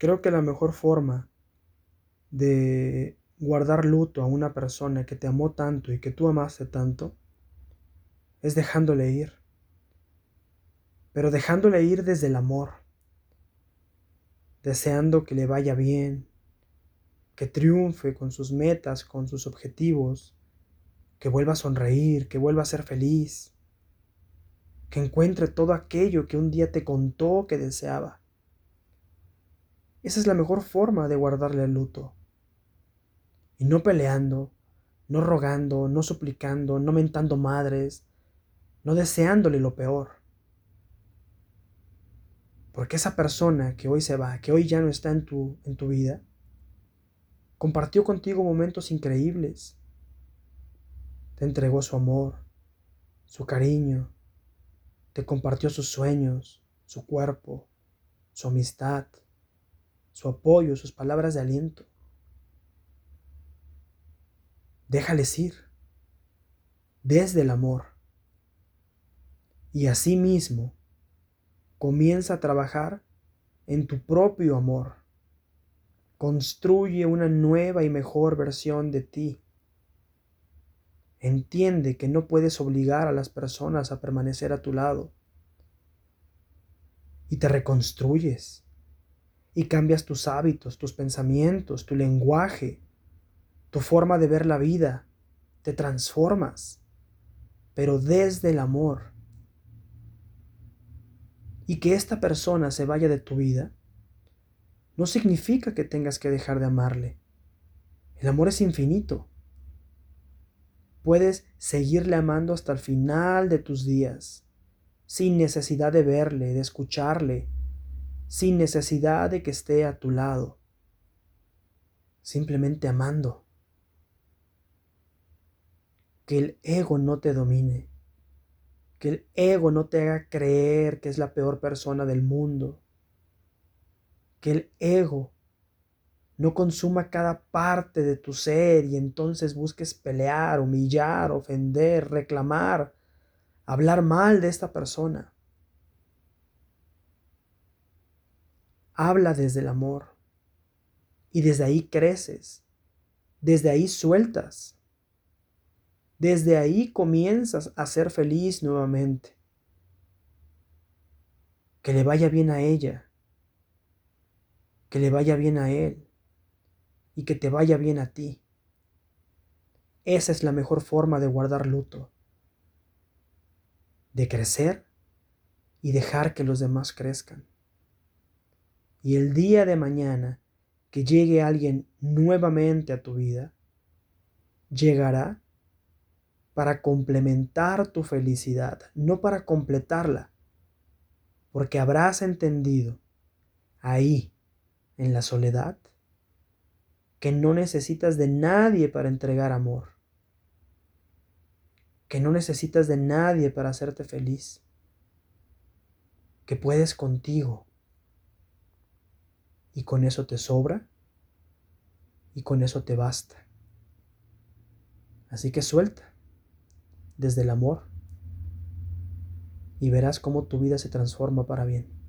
Creo que la mejor forma de guardar luto a una persona que te amó tanto y que tú amaste tanto es dejándole ir. Pero dejándole ir desde el amor, deseando que le vaya bien, que triunfe con sus metas, con sus objetivos, que vuelva a sonreír, que vuelva a ser feliz, que encuentre todo aquello que un día te contó que deseaba. Esa es la mejor forma de guardarle el luto. Y no peleando, no rogando, no suplicando, no mentando madres, no deseándole lo peor. Porque esa persona que hoy se va, que hoy ya no está en tu, en tu vida, compartió contigo momentos increíbles. Te entregó su amor, su cariño, te compartió sus sueños, su cuerpo, su amistad, su apoyo, sus palabras de aliento. Déjales ir desde el amor. Y asimismo, comienza a trabajar en tu propio amor. Construye una nueva y mejor versión de ti. Entiende que no puedes obligar a las personas a permanecer a tu lado. Y te reconstruyes. Y cambias tus hábitos, tus pensamientos, tu lenguaje, tu forma de ver la vida, te transformas, pero desde el amor. Y que esta persona se vaya de tu vida no significa que tengas que dejar de amarle. El amor es infinito. Puedes seguirle amando hasta el final de tus días, sin necesidad de verle, de escucharle, sin necesidad de que esté a tu lado, simplemente amando. Que el ego no te domine, que el ego no te haga creer que es la peor persona del mundo, que el ego no consuma cada parte de tu ser y entonces busques pelear, humillar, ofender, reclamar, hablar mal de esta persona. Habla desde el amor y desde ahí creces, desde ahí sueltas. Desde ahí comienzas a ser feliz nuevamente. Que le vaya bien a ella, que le vaya bien a él y que te vaya bien a ti. Esa es la mejor forma de guardar luto, de crecer y dejar que los demás crezcan. Y el día de mañana que llegue alguien nuevamente a tu vida, llegará para complementar tu felicidad, no para completarla, porque habrás entendido ahí, en la soledad, que no necesitas de nadie para entregar amor, que no necesitas de nadie para hacerte feliz, que puedes contigo y con eso te sobra y con eso te basta. Así que suelta desde el amor y verás cómo tu vida se transforma para bien.